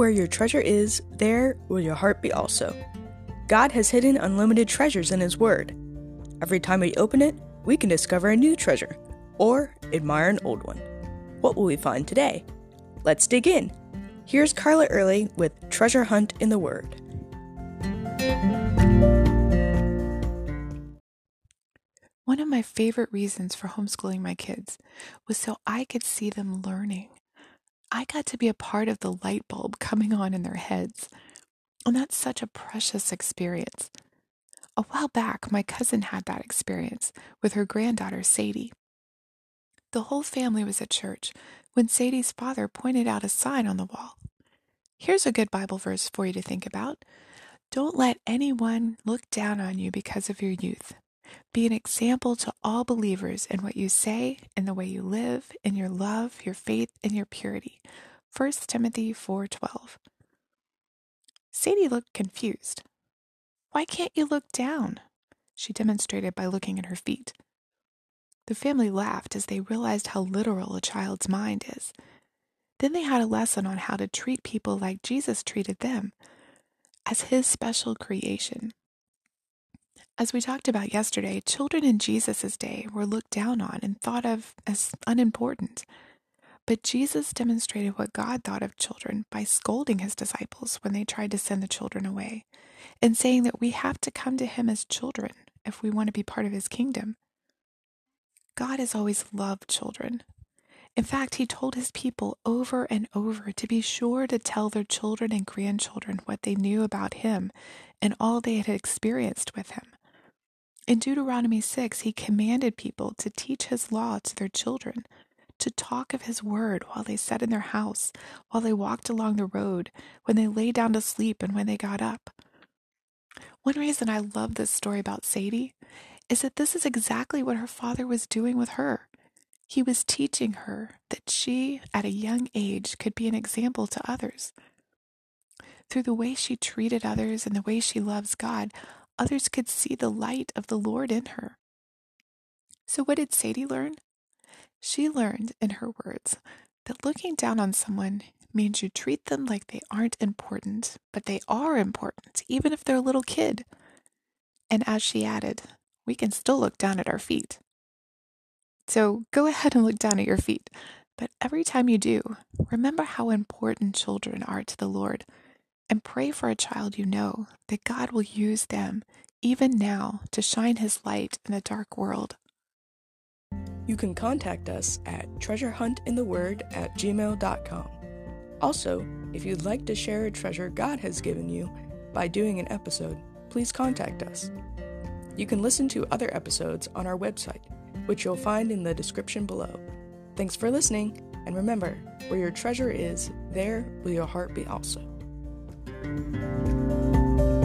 Where your treasure is, there will your heart be also. God has hidden unlimited treasures in His Word. Every time we open it, we can discover a new treasure or admire an old one. What will we find today? Let's dig in. Here's Carla Early with Treasure Hunt in the Word. One of my favorite reasons for homeschooling my kids was so I could see them learning. I got to be a part of the light bulb coming on in their heads. And that's such a precious experience. A while back, my cousin had that experience with her granddaughter, Sadie. The whole family was at church when Sadie's father pointed out a sign on the wall. Here's a good Bible verse for you to think about. Don't let anyone look down on you because of your youth. Be an example to all believers in what you say, in the way you live, in your love, your faith, and your purity. 1 Timothy 4:12. Sadie looked confused. Why can't you look down? She demonstrated by looking at her feet. The family laughed as they realized how literal a child's mind is. Then they had a lesson on how to treat people like Jesus treated them, as his special creation. As we talked about yesterday, children in Jesus' day were looked down on and thought of as unimportant. But Jesus demonstrated what God thought of children by scolding his disciples when they tried to send the children away, and saying that we have to come to him as children if we want to be part of his kingdom. God has always loved children. In fact, he told his people over and over to be sure to tell their children and grandchildren what they knew about him and all they had experienced with him. In Deuteronomy 6, he commanded people to teach his law to their children, to talk of his word while they sat in their house, while they walked along the road, when they lay down to sleep, and when they got up. One reason I love this story about Sadie is that this is exactly what her father was doing with her. He was teaching her that she, at a young age, could be an example to others. Through the way she treated others and the way she loves God, others could see the light of the Lord in her. So, what did Sadie learn? She learned, in her words, that looking down on someone means you treat them like they aren't important, but they are important, even if they're a little kid. And as she added, we can still look down at our feet. So go ahead and look down at your feet, but every time you do, remember how important children are to the Lord and pray for a child you know that God will use them even now to shine his light in a dark world. You can contact us at treasurehuntintheword at gmail.com. Also, if you'd like to share a treasure God has given you by doing an episode, please contact us. You can listen to other episodes on our website, which you'll find in the description below. Thanks for listening, and remember, where your treasure is, there will your heart be also. Thank you.